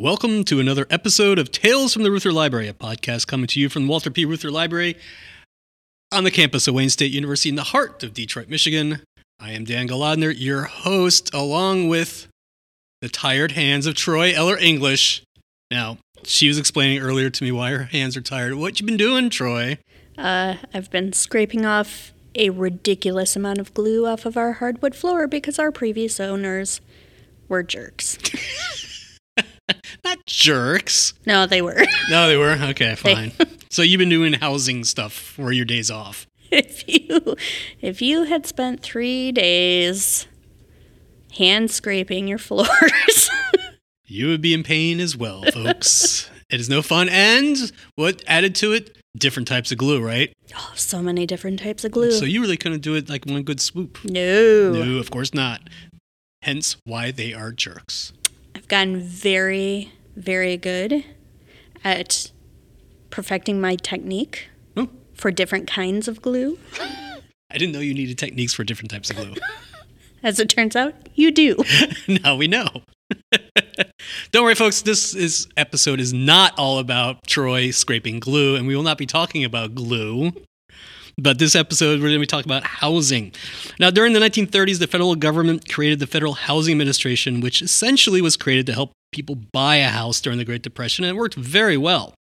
Welcome to another episode of Tales from the Reuther Library, a podcast coming to you from the Walter P. Reuther Library on the campus of Wayne State University in the heart of Detroit, Michigan. I am Dan Golodner, your host, along with the tired hands of Troy Eller English. Now, she was explaining earlier to me why her hands are tired. What you been doing, Troy? Uh, I've been scraping off a ridiculous amount of glue off of our hardwood floor because our previous owners were jerks. Not jerks. No, they were. No, they were. Okay, fine. so you've been doing housing stuff for your days off. if you if you had spent three days hand scraping your floors, You would be in pain as well, folks. it is no fun. And what added to it? Different types of glue, right? oh, so many different types of glue. So you really couldn't do it like one good swoop. no. No, of course not. Hence why they are jerks. Gotten very, very good at perfecting my technique Oh, for different kinds of glue. I didn't know you needed techniques for different types of glue. As it turns out, you do. now we know. Don't worry, folks. This is episode is not all about Troy scraping glue, and we will not be talking about glue. But this episode, we're going to be talking about housing. Now, during the 1930s, the federal government created the Federal Housing Administration, which essentially was created to help people buy a house during the Great Depression, and it worked very well.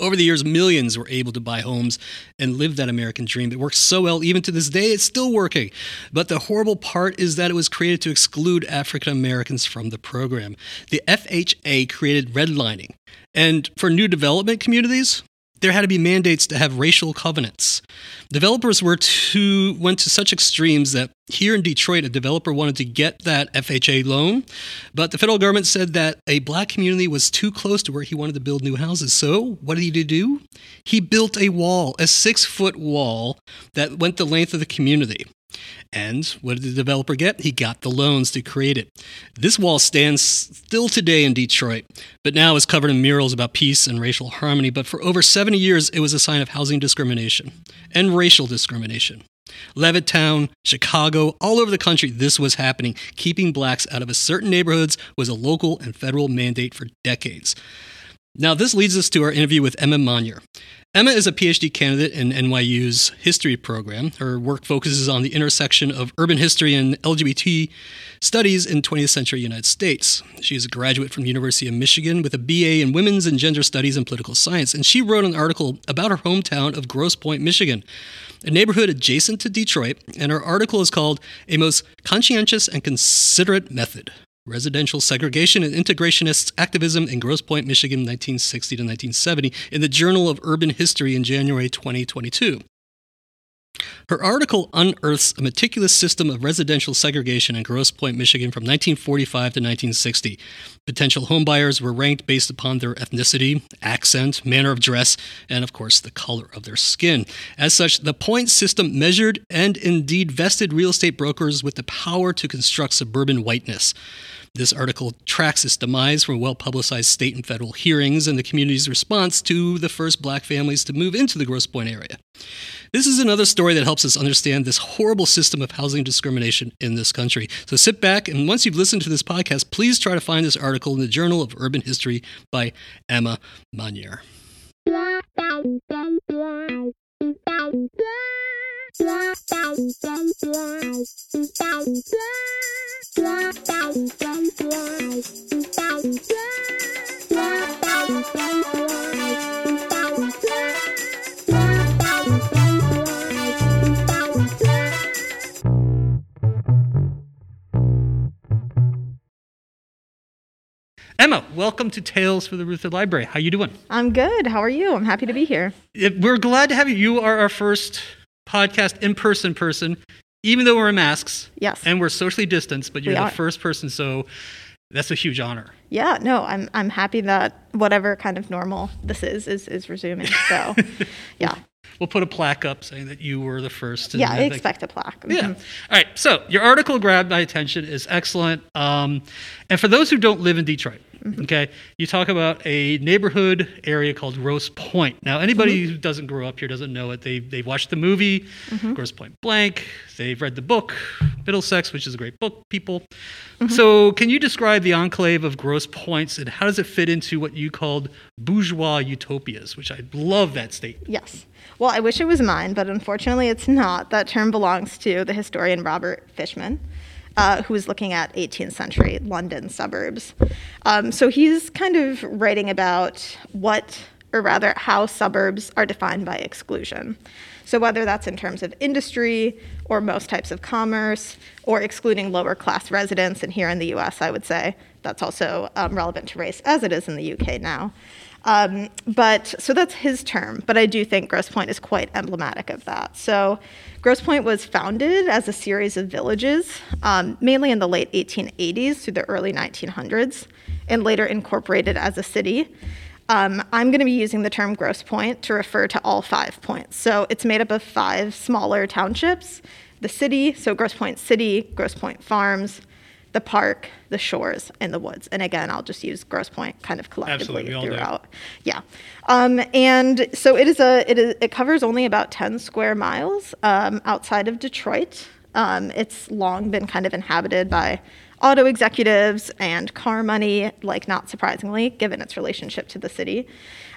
Over the years, millions were able to buy homes and live that American dream. It works so well, even to this day, it's still working. But the horrible part is that it was created to exclude African Americans from the program. The FHA created redlining. And for new development communities, there had to be mandates to have racial covenants. Developers were to went to such extremes that here in Detroit, a developer wanted to get that FHA loan, but the federal government said that a black community was too close to where he wanted to build new houses. So what did he do? He built a wall, a six foot wall that went the length of the community. And what did the developer get? He got the loans to create it. This wall stands still today in Detroit, but now is covered in murals about peace and racial harmony. But for over 70 years, it was a sign of housing discrimination and racial discrimination. Levittown, Chicago, all over the country, this was happening. Keeping blacks out of certain neighborhoods was a local and federal mandate for decades. Now, this leads us to our interview with Emma Maniere. Emma is a PhD candidate in NYU's history program. Her work focuses on the intersection of urban history and LGBT studies in 20th century United States. She is a graduate from the University of Michigan with a BA in women's and gender studies and political science, and she wrote an article about her hometown of Grosse Pointe, Michigan, a neighborhood adjacent to Detroit, and her article is called A Most Conscientious and Considerate Method. Residential Segregation and Integrationist Activism in Grosse Pointe, Michigan, 1960 to 1970, in the Journal of Urban History in January 2022. Her article unearths a meticulous system of residential segregation in Grosse Pointe, Michigan from 1945 to 1960. Potential homebuyers were ranked based upon their ethnicity, accent, manner of dress, and of course the color of their skin. As such, the point system measured and indeed vested real estate brokers with the power to construct suburban whiteness. This article tracks its demise from well publicized state and federal hearings and the community's response to the first black families to move into the Grosse Pointe area. This is another story that helps us understand this horrible system of housing discrimination in this country. So sit back and once you've listened to this podcast, please try to find this article in the Journal of Urban History by Emma Maniere. Emma, welcome to Tales for the Reuther Library. How you doing? I'm good. How are you? I'm happy to be here. We're glad to have you. You are our first podcast in-person person, even though we're in masks Yes. and we're socially distanced, but you're We the are. first person, so that's a huge honor. Yeah, no, I'm I'm happy that whatever kind of normal this is is is resuming. So, yeah. We'll put a plaque up saying that you were the first. Yeah, I expect a plaque. Yeah. Mhm. All right. So your article grabbed my attention. is excellent. Um, and for those who don't live in Detroit, Mm-hmm. Okay, you talk about a neighborhood area called Grosse Pointe. Now, anybody mm-hmm. who doesn't grow up here doesn't know it. They they've watched the movie mm-hmm. Grosse Pointe Blank. They've read the book Middlesex, which is a great book. People. So, can you describe the enclave of Grosse Pointes and how does it fit into what you called bourgeois utopias? Which I love that statement. Yes. Well, I wish it was mine, but unfortunately it's not. That term belongs to the historian Robert Fishman, uh, who was looking at 18th century London suburbs. Um, so he's kind of writing about what, or rather, how suburbs are defined by exclusion. So whether that's in terms of industry or most types of commerce or excluding lower class residents, and here in the US, I would say that's also um, relevant to race as it is in the UK now. Um, but so that's his term, but I do think Grosse Pointe is quite emblematic of that. So Grosse Pointe was founded as a series of villages, um, mainly in the late 1880s through the early 1900s, and later incorporated as a city. Um, I'm going to be using the term Grosse Pointe to refer to all five points. So it's made up of five smaller townships the city, so Grosse Pointe City, Grosse Pointe Farms, the park, the shores, and the woods. And again, I'll just use Grosse Pointe kind of collectively Absolutely, we do. throughout. Yeah. Um, and so it is a it is it covers only about 10 square miles um, outside of Detroit. Um, it's long been kind of inhabited by auto executives and car money, like not surprisingly, given its relationship to the city.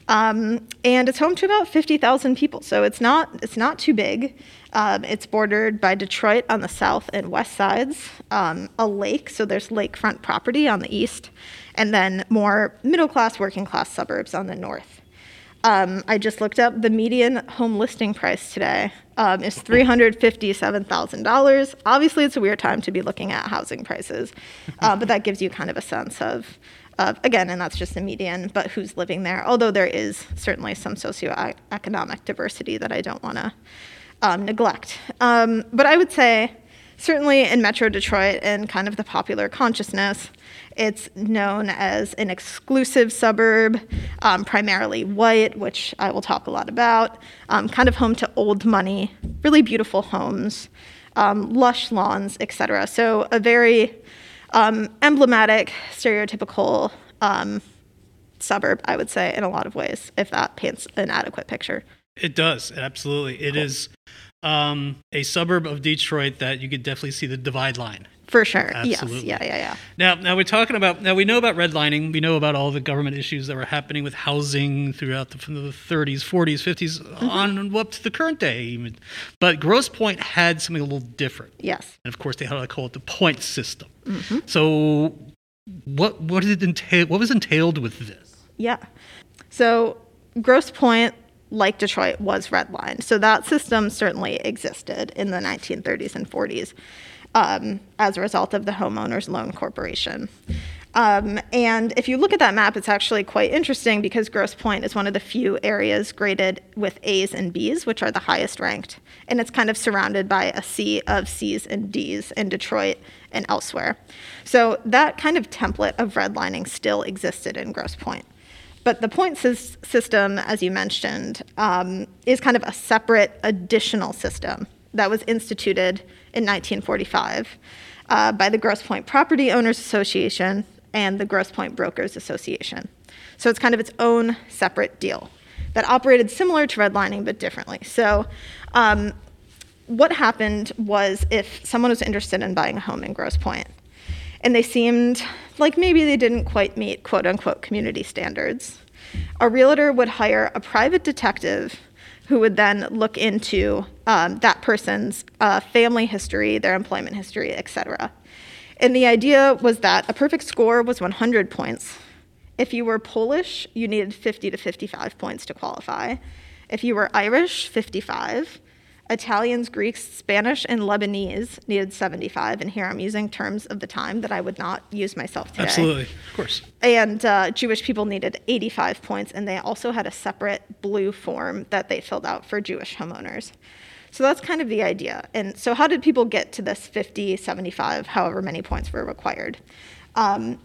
Um, and it's home to about 50,000 people, so it's not it's not too big. Um, it's bordered by Detroit on the south and west sides, um, a lake, so there's lakefront property on the east, and then more middle class, working class suburbs on the north. Um, I just looked up the median home listing price today um, is three hundred fifty-seven thousand dollars. Obviously, it's a weird time to be looking at housing prices, uh, but that gives you kind of a sense of, of again, and that's just the median, but who's living there. Although there is certainly some socioeconomic diversity that I don't want to um, neglect. Um, but I would say, certainly in Metro Detroit and kind of the popular consciousness, it's known as an exclusive suburb, um, primarily white, which I will talk a lot about, um, kind of home to old money, really beautiful homes, um, lush lawns, etc. So a very um, emblematic, stereotypical um, suburb, I would say, in a lot of ways, if that paints an adequate picture. It does absolutely. It is um, a suburb of Detroit that you could definitely see the divide line. For sure. Absolutely. Yes. Yeah, yeah, yeah. Now, now we're talking about now we know about redlining. We know about all the government issues that were happening with housing throughout the, the 30s, 40s, 50s, Mm-hmm. on up to the current day. Even. But Grosse Pointe had something a little different, Yes. and of course they had what I call it the point system. Mm-hmm. So, what what did it entail? What was entailed with this? Yeah. So Grosse Pointe, like Detroit, was redlined. So that system certainly existed in the 1930s and 40s um, as a result of the Homeowners Loan Corporation. Um, and if you look at that map, it's actually quite interesting because Grosse Pointe is one of the few areas graded with A's and B's, which are the highest ranked. And it's kind of surrounded by a sea of C's and D's in Detroit and elsewhere. So that kind of template of redlining still existed in Grosse Pointe. But the point sys- system, as you mentioned, um, is kind of a separate additional system that was instituted in 1945 uh, by the Grosse Pointe Property Owners Association and the Grosse Pointe Brokers Association. So it's kind of its own separate deal that operated similar to redlining but differently. So um, what happened was if someone was interested in buying a home in Grosse Pointe, and they seemed like maybe they didn't quite meet quote unquote community standards. A realtor would hire a private detective who would then look into um, that person's uh, family history, their employment history, etc. And the idea was that a perfect score was 100 points. If you were Polish, you needed 50 to 55 points to qualify. If you were Irish, 55. Italians, Greeks, Spanish, and Lebanese needed 75. And here I'm using terms of the time that I would not use myself today. Absolutely, of course. And uh, Jewish people needed 85 points, and they also had a separate blue form that they filled out for Jewish homeowners. So that's kind of the idea. And so, how did people get to this 50, 75, however many points were required? Um,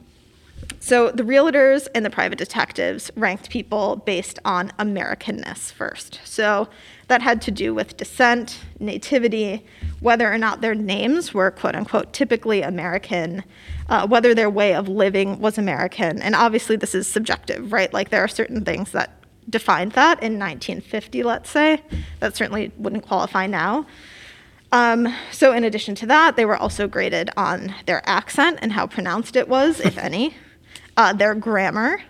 so the realtors and the private detectives ranked people based on Americanness first. So that had to do with descent, nativity, whether or not their names were quote unquote typically American, uh, whether their way of living was American. And obviously, this is subjective, right? Like, there are certain things that defined that in 1950, let's say, that certainly wouldn't qualify now. Um, so, in addition to that, they were also graded on their accent and how pronounced it was, if any, uh, their grammar.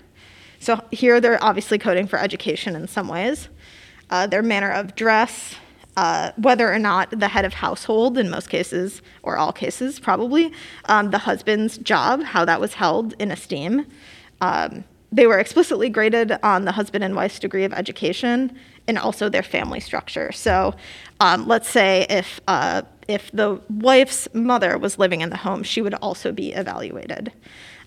So, here they're obviously coding for education in some ways, uh, their manner of dress, uh, whether or not the head of household, in most cases, or all cases probably, um, the husband's job, how that was held in esteem. Um, they were explicitly graded on the husband and wife's degree of education and also their family structure. So, um, let's say if uh, if the wife's mother was living in the home, she would also be evaluated.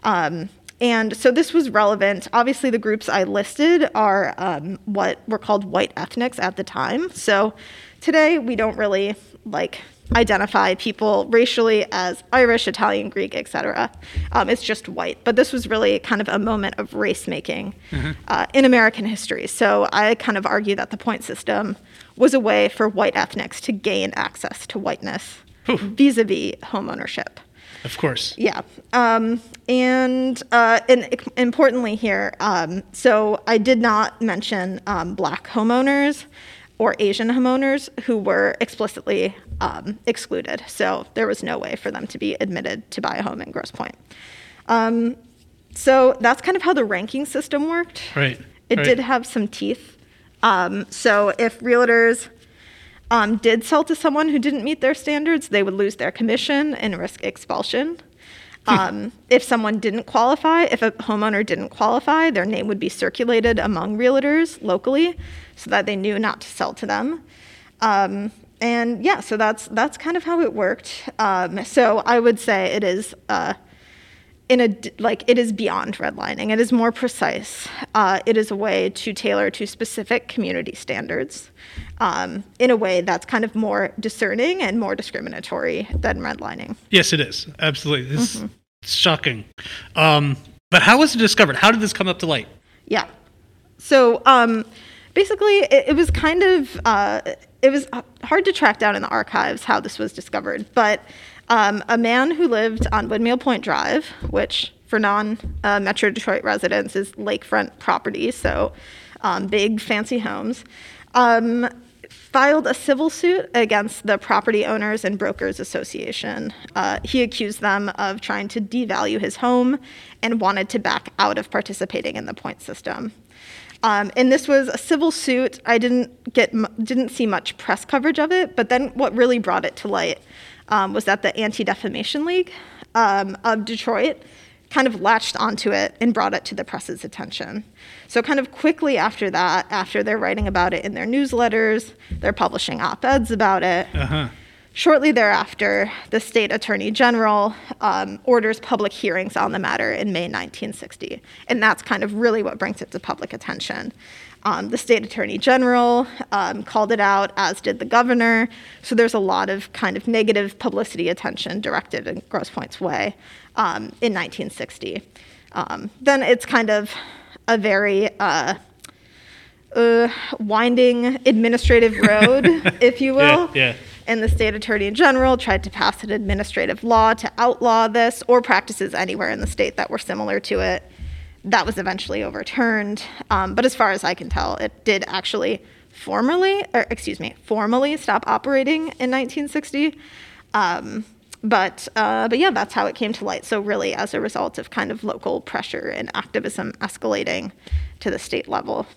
Um, and so this was relevant. Obviously, the groups I listed are um, what were called white ethnics at the time. So today we don't really like identify people racially as Irish, Italian, Greek, etc. Um, it's just white. But this was really kind of a moment of race making mm-hmm. uh, in American history. So I kind of argue that the point system was a way for white ethnics to gain access to whiteness vis a vis home ownership. Of course. Yeah. Um, and, uh, and importantly here, um, so I did not mention um, black homeowners or Asian homeowners who were explicitly um, excluded. So there was no way for them to be admitted to buy a home in Grosse Pointe. Um, so that's kind of how the ranking system worked. Right. It right. did have some teeth. Um, so if realtors um, did sell to someone who didn't meet their standards, they would lose their commission and risk expulsion. Hmm. Um, if someone didn't qualify, if a homeowner didn't qualify, their name would be circulated among realtors locally so that they knew not to sell to them. Um, and yeah, so that's that's kind of how it worked. Um, so I would say it is uh, in a like it is beyond redlining. It is more precise. Uh, it is a way to tailor to specific community standards um, in a way that's kind of more discerning and more discriminatory than redlining. Yes, it is absolutely. This mm-hmm. shocking. Um, but how was it discovered? How did this come up to light? Yeah. So um, basically, it, it, was kind of uh, it was hard to track down in the archives how this was discovered, but um, a man who lived on Windmill Point Drive, which for non uh, Metro Detroit residents is lakefront property, so um, big fancy homes, um, filed a civil suit against the Property Owners and Brokers Association. Uh, he accused them of trying to devalue his home and wanted to back out of participating in the point system. Um, and this was a civil suit. I didn't get didn't see much press coverage of it, but then what really brought it to light um, was that the Anti Defamation League um, of Detroit kind of latched onto it and brought it to the press's attention. So, kind of quickly after that, after they're writing about it in their newsletters, they're publishing op eds about it. Uh-huh. Shortly thereafter, the state attorney general um, orders public hearings on the matter in May 1960. And that's kind of really what brings it to public attention. Um, the state attorney general um, called it out, as did the governor. So there's a lot of kind of negative publicity attention directed in Grosse Pointe's way um, in 1960. Um, then it's kind of a very uh, uh, winding administrative road, if you will. Yeah, yeah and the state attorney general tried to pass an administrative law to outlaw this or practices anywhere in the state that were similar to it. That was eventually overturned. Um, but as far as I can tell, it did actually formally, or excuse me, formally stop operating in 1960. Um, but uh, but yeah, that's how it came to light. So really, as a result of kind of local pressure and activism escalating to the state level.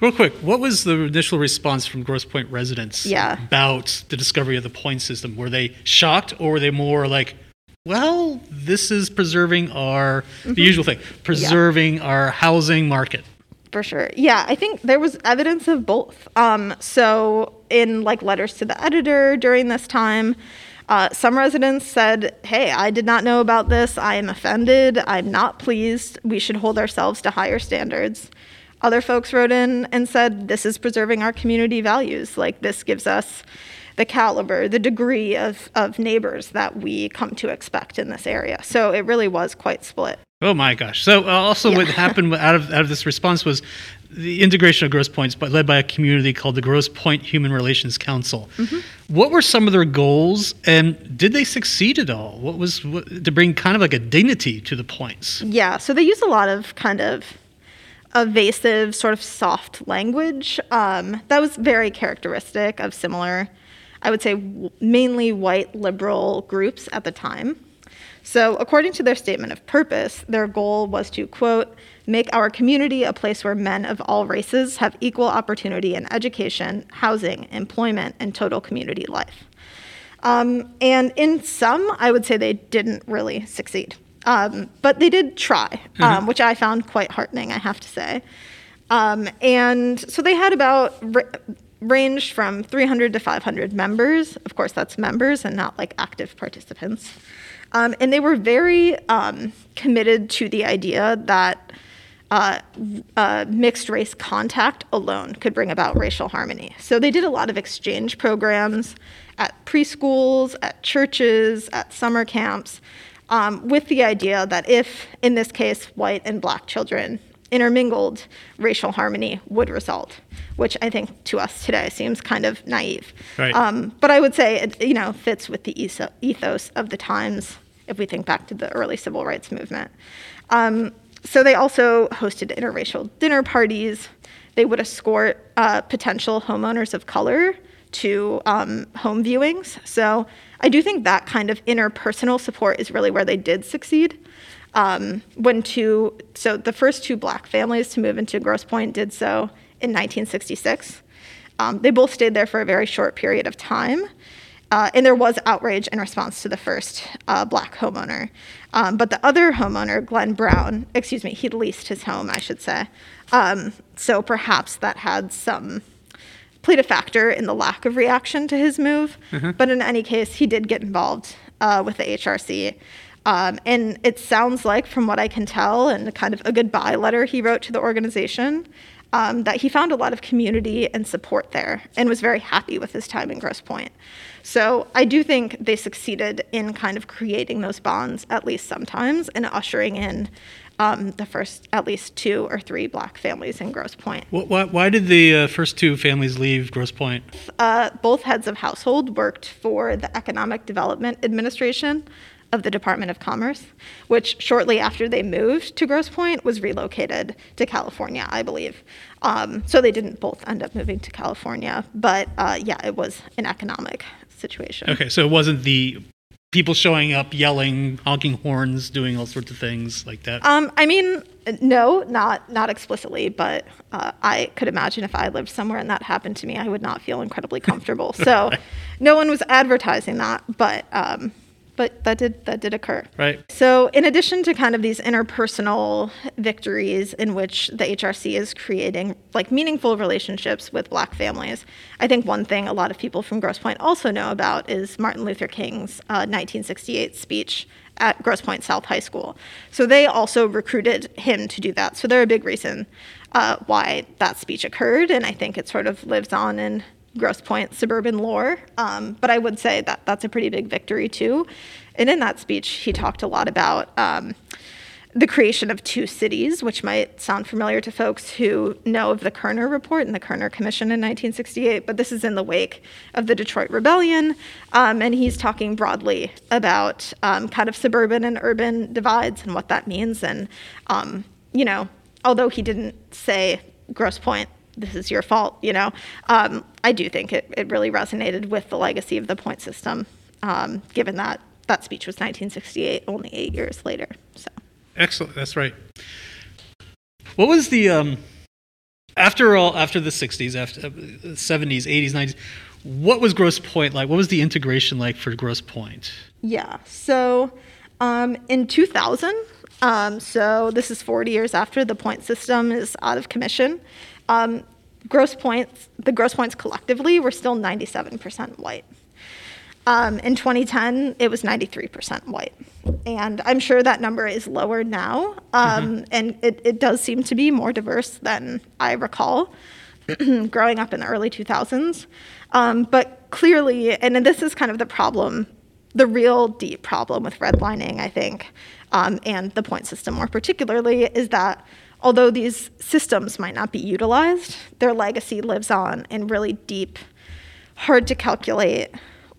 Real quick, what was the initial response from Grosse Pointe residents yeah. about the discovery of the point system? Were they shocked or were they more like, well, this is preserving our, mm-hmm. the usual thing, preserving yeah. our housing market? For sure. Yeah, I think there was evidence of both. Um, so, in like letters to the editor during this time, uh, some residents said, Hey, I did not know about this. I am offended. I'm not pleased. We should hold ourselves to higher standards. Other folks wrote in and said, This is preserving our community values. Like, this gives us the caliber, the degree of, of neighbors that we come to expect in this area. So it really was quite split. Oh my gosh! So uh, also, what happened out of out of this response was the integration of Grosse Pointes, but led by a community called the Grosse Pointe Human Relations Council. Mm-hmm. What were some of their goals, and did they succeed at all? What was what, to bring kind of like a dignity to the points? Yeah, so they use a lot of kind of evasive, sort of soft language. Um, that was very characteristic of similar, I would say, mainly white liberal groups at the time. So, according to their statement of purpose, their goal was to, quote, make our community a place where men of all races have equal opportunity in education, housing, employment, and total community life. Um, and in some, I would say they didn't really succeed. Um, but they did try, um, which I found quite heartening, I have to say. Um, and so they had about ranged from 300 to 500 members. Of course, that's members and not like active participants. Um, and they were very um, committed to the idea that uh, uh, mixed race contact alone could bring about racial harmony. So they did a lot of exchange programs at preschools, at churches, at summer camps, um, with the idea that if, in this case, white and black children intermingled, racial harmony would result, which I think to us today seems kind of naive. Right. Um, but I would say it, you know, fits with the ethos of the times if we think back to the early civil rights movement. Um, so they also hosted interracial dinner parties. They would escort uh, potential homeowners of color to um, home viewings. So I do think that kind of interpersonal support is really where they did succeed. Um, when two, so the first two black families to move into Grosse Pointe did so in 1966. Um, they both stayed there for a very short period of time. Uh, and there was outrage in response to the first uh, black homeowner. Um, but the other homeowner, Glenn Brown, excuse me, he'd leased his home, I should say. Um, so perhaps that had some, played a factor in the lack of reaction to his move. But in any case, he did get involved uh, with the HRC. Um, and it sounds like, from what I can tell, and kind of a goodbye letter he wrote to the organization, um, that he found a lot of community and support there and was very happy with his time in Grosse Pointe. So I do think they succeeded in kind of creating those bonds, at least sometimes, and ushering in um, the first at least two or three black families in Grosse Pointe. Wh- Why, why did the uh, first two families leave Grosse Pointe? Uh, both heads of household worked for the Economic Development Administration of the Department of Commerce, which shortly after they moved to Grosse Pointe was relocated to California, I believe. Um, so they didn't both end up moving to California, but uh, yeah, it was an economic situation. Okay, so it wasn't the people showing up, yelling, honking horns, doing all sorts of things like that. Um, I mean, no, not not explicitly, but uh, I could imagine if I lived somewhere and that happened to me, I would not feel incredibly comfortable. So, no one was advertising that, but um, but that did that did occur. Right. So, in addition to kind of these interpersonal victories in which the HRC is creating like meaningful relationships with black families, I think one thing a lot of people from Grosse Pointe also know about is Martin Luther King's uh, 1968 speech at Grosse Pointe South High School. So, they also recruited him to do that. So, they're a big reason uh, why that speech occurred, and I think it sort of lives on in Grosse Pointe suburban lore. Um, but I would say that that's a pretty big victory too. And in that speech, he talked a lot about um, the creation of two cities, which might sound familiar to folks who know of the Kerner Report and the Kerner Commission in 1968. But this is in the wake of the Detroit Rebellion. Um, and he's talking broadly about um, kind of suburban and urban divides and what that means. And, um, you know, although he didn't say Grosse Pointe this is your fault, you know. Um, I do think it, it really resonated with the legacy of the point system, um, given that that speech was 1968, only eight years later. So Excellent. That's right. What was the um, after all after the '60s, after uh, '70s, '80s, '90s? What was Grosse Pointe like? What was the integration like for Grosse Pointe? yeah, so um, in 2000, um, so this is 40 years after the point system is out of commission. Um, Grosse Pointes, the Grosse Pointes collectively were still 97% white. Um, in 2010, it was 93% white. And I'm sure that number is lower now. Um, And it, it does seem to be more diverse than I recall growing up in the early 2000s. Um, but clearly, and this is kind of the problem the real deep problem with redlining, I think, um, and the point system more particularly, is that although these systems might not be utilized, their legacy lives on in really deep, hard to calculate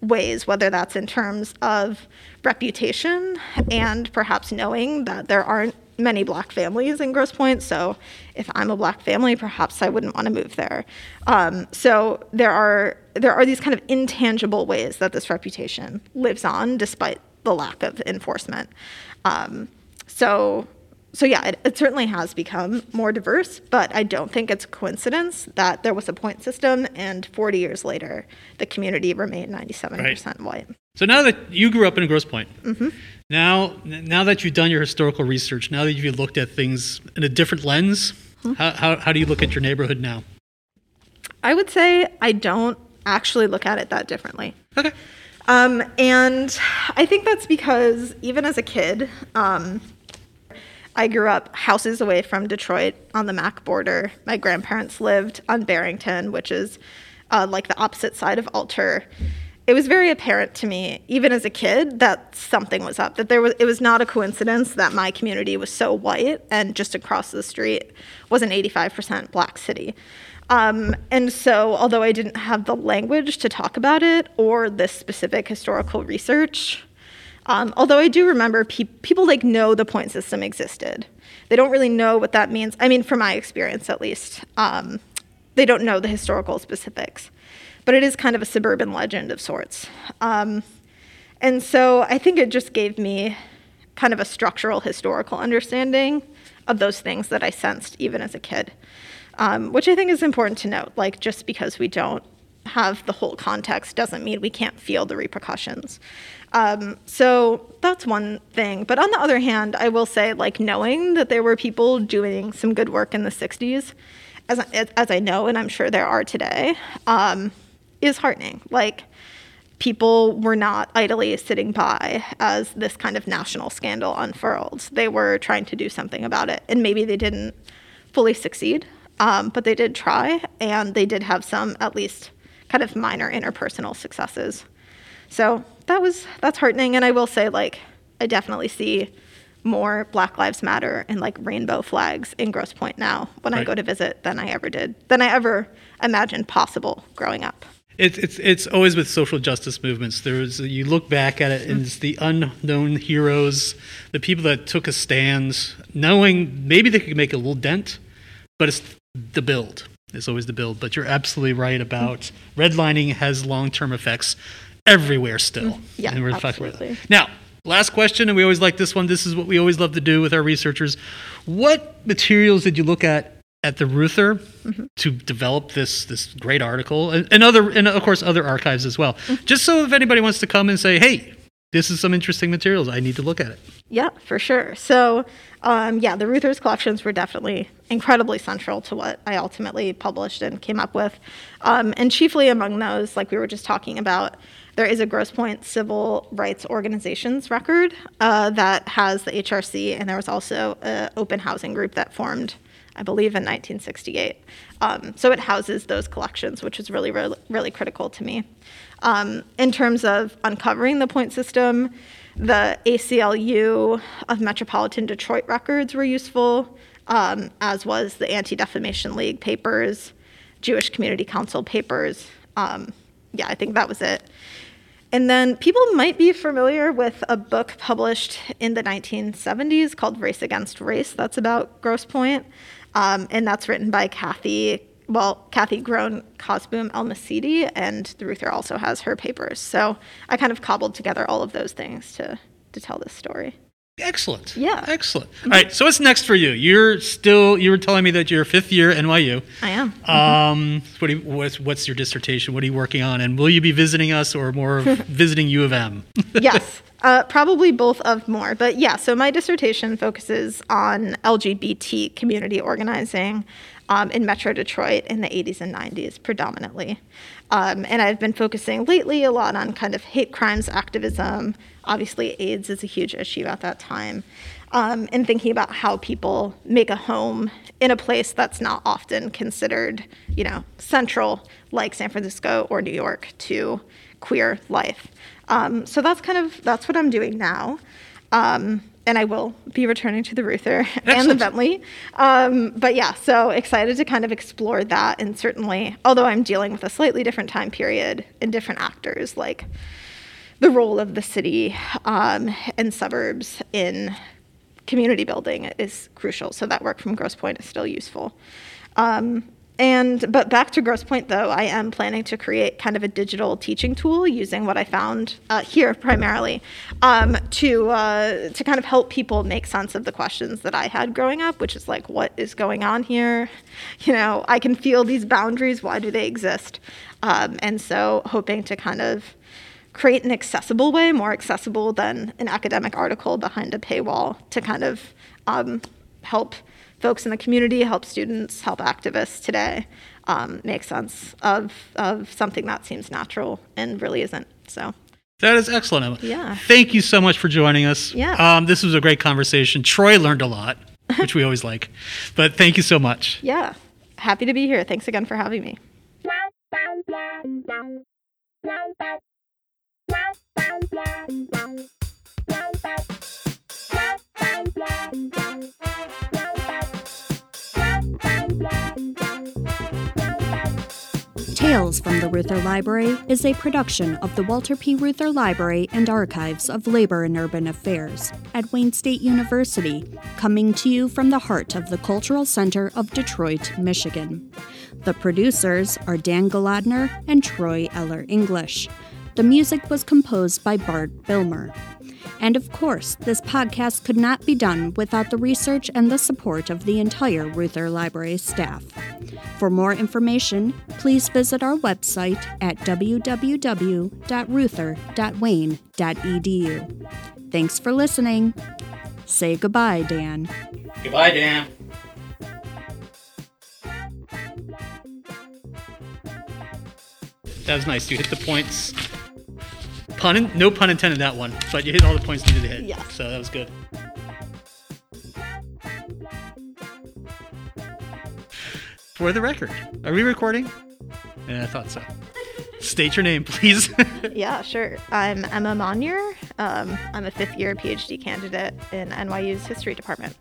ways, whether that's in terms of reputation and perhaps knowing that there aren't many black families in Grosse Pointe. So if I'm a black family, perhaps I wouldn't want to move there. Um, so there are there are these kind of intangible ways that this reputation lives on despite the lack of enforcement. Um, so so yeah, it, it, certainly has become more diverse, but I don't think it's a coincidence that there was a point system and 40 years later, the community remained 97% right. white. So now that you grew up in Grosse Pointe, mm-hmm. now now that you've done your historical research, now that you've looked at things in a different lens, mm-hmm. how, how, how do you look at your neighborhood now? I would say I don't actually look at it that differently. Okay. Um, and I think that's because even as a kid, um, I grew up houses away from Detroit on the Mack border. My grandparents lived on Barrington, which is uh, like the opposite side of Alter. It was very apparent to me, even as a kid, that something was up. That there was, it was not a coincidence that my community was so white, and just across the street was an 85% black city. Um, and so, although I didn't have the language to talk about it or this specific historical research, um, although I do remember pe- people like know the point system existed. They don't really know what that means. I mean, from my experience at least, um, they don't know the historical specifics. But it is kind of a suburban legend of sorts. Um, and so I think it just gave me kind of a structural historical understanding of those things that I sensed even as a kid, um, which I think is important to note. Like, just because we don't have the whole context doesn't mean we can't feel the repercussions. Um, so that's one thing. But on the other hand, I will say, like, knowing that there were people doing some good work in the 60s, as, as I know, and I'm sure there are today, um, is heartening. Like, people were not idly sitting by as this kind of national scandal unfurled. They were trying to do something about it. And maybe they didn't fully succeed, um, but they did try, and they did have some, at least, kind of minor interpersonal successes. So that was that's heartening. And I will say, like, I definitely see more Black Lives Matter and like rainbow flags in Grosse Pointe now when right. I go to visit than I ever did, than I ever imagined possible growing up. It's it's it's always with social justice movements. There's you look back at it, and it's the unknown heroes, the people that took a stand, knowing maybe they could make a little dent, but it's the build. It's always the build. But you're absolutely right about redlining has long term effects everywhere still. Mm, yeah, and we're absolutely. Now, last question, and we always like this one. This is what we always love to do with our researchers. What materials did you look at at the Reuther mm-hmm. to develop this this great article, and, and, other, and of course other archives as well? Mm-hmm. Just so if anybody wants to come and say, "Hey, this is some interesting materials. I need to look at it." Yeah, for sure. So, um, yeah, the Reuther's collections were definitely incredibly central to what I ultimately published and came up with. Um, and chiefly among those, like we were just talking about, there is a Grosse Pointe Civil Rights Organizations record uh, that has the HRC, and there was also an open housing group that formed, I believe, in 1968. Um, so it houses those collections, which is really, really, really critical to me. Um, in terms of uncovering the point system, the ACLU of Metropolitan Detroit records were useful, um, as was the Anti Defamation League papers, Jewish Community Council papers. Um, yeah, I think that was it. And then people might be familiar with a book published in the 1970s called Race Against Race. That's about Grosse Pointe. Um, and that's written by Kathy, well, Kathy Grown Cosseboom El Masidi, and the Reuther also has her papers. So I kind of cobbled together all of those things to, to tell this story. Excellent. Yeah. Excellent. All right. So what's next for you? You're still. You were telling me that you're fifth year NYU. I am. Um. What you, what's, what's your dissertation? What are you working on? And will you be visiting us or more visiting U of M? yes. Uh, probably both of more, but yeah. So my dissertation focuses on LGBT community organizing um, in Metro Detroit in the 80s and 90s, predominantly. Um, and I've been focusing lately a lot on kind of hate crimes activism. Obviously, AIDS is a huge issue at that time. Um, and thinking about how people make a home in a place that's not often considered, you know, central, like San Francisco or New York, to queer life. Um, so that's kind of that's what I'm doing now. Um, and I will be returning to the Reuther and the Bentley. Um, but yeah, so excited to kind of explore that. And certainly, although I'm dealing with a slightly different time period and different actors, like the role of the city um, and suburbs in community building is crucial. So that work from Grosse Pointe is still useful. Um, and but back to Grosse Pointe though, I am planning to create kind of a digital teaching tool using what I found uh, here primarily um, to uh, to kind of help people make sense of the questions that I had growing up, which is like, what is going on here? You know, I can feel these boundaries. Why do they exist? Um, and so hoping to kind of create an accessible way, more accessible than an academic article behind a paywall, to kind of um, help folks in the community, help students, help activists today um, make sense of of something that seems natural and really isn't. So That is excellent, Emma. Yeah. Thank you so much for joining us. Yeah. Um, this was a great conversation. Troy learned a lot, which we always like. But thank you so much. yeah, happy to be here. Thanks again for having me. Tales from the Reuther Library is a production of the Walter P. Reuther Library and Archives of Labor and Urban Affairs at Wayne State University, coming to you from the heart of the Cultural Center of Detroit, Michigan. The producers are Dan Golodner and Troy Eller English. The music was composed by Bart Bilmer. And of course, this podcast could not be done without the research and the support of the entire Reuther Library staff. For more information, please visit our website at www.reuther.wayne.edu. Thanks for listening. Say goodbye, Dan. Goodbye, Dan. That was nice. You hit the points. Pun, in, no pun intended that one, but you hit all the points you needed to hit. Yeah. So that was good. For the record, are we recording? Yeah, I thought so. State your name, please. Yeah, sure. I'm Emma Maniere. Um, I'm a fifth year PhD candidate in NYU's history department.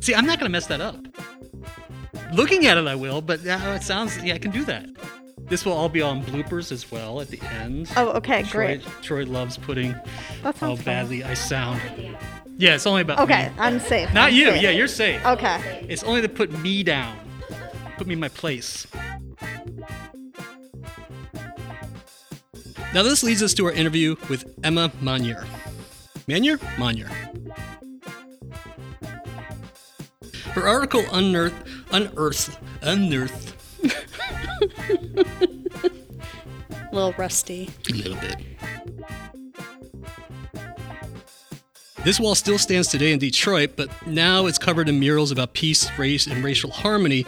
See, I'm not going to mess that up. Looking at it, I will, but uh, it sounds, yeah, I can do that. This will all be on bloopers as well at the end. Oh, okay, Troy, great. Troy loves putting how sounds fun. badly I sound. Yeah, it's only about Okay, me. I'm safe. Not I'm you. safe. Yeah, you're safe. Okay. It's only to put me down. Put me in my place. Now this leads us to our interview with Emma Manier. Manier? Manier. Her article unearth, unearth, unearth A little rusty. a little bit. This wall still stands today in Detroit, but now it's covered in murals about peace, race, and racial harmony.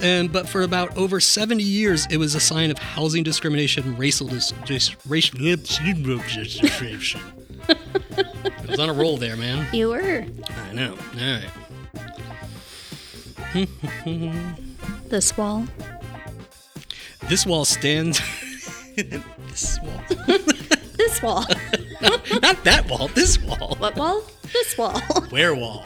And but for about over 70 years, it was a sign of housing discrimination, racial dis, dis, racial discrimination. it was on a roll there, man. You were. I know. All right. This wall. This wall stands. this wall. This wall. Not that wall. This wall. what wall? This wall. Where wall?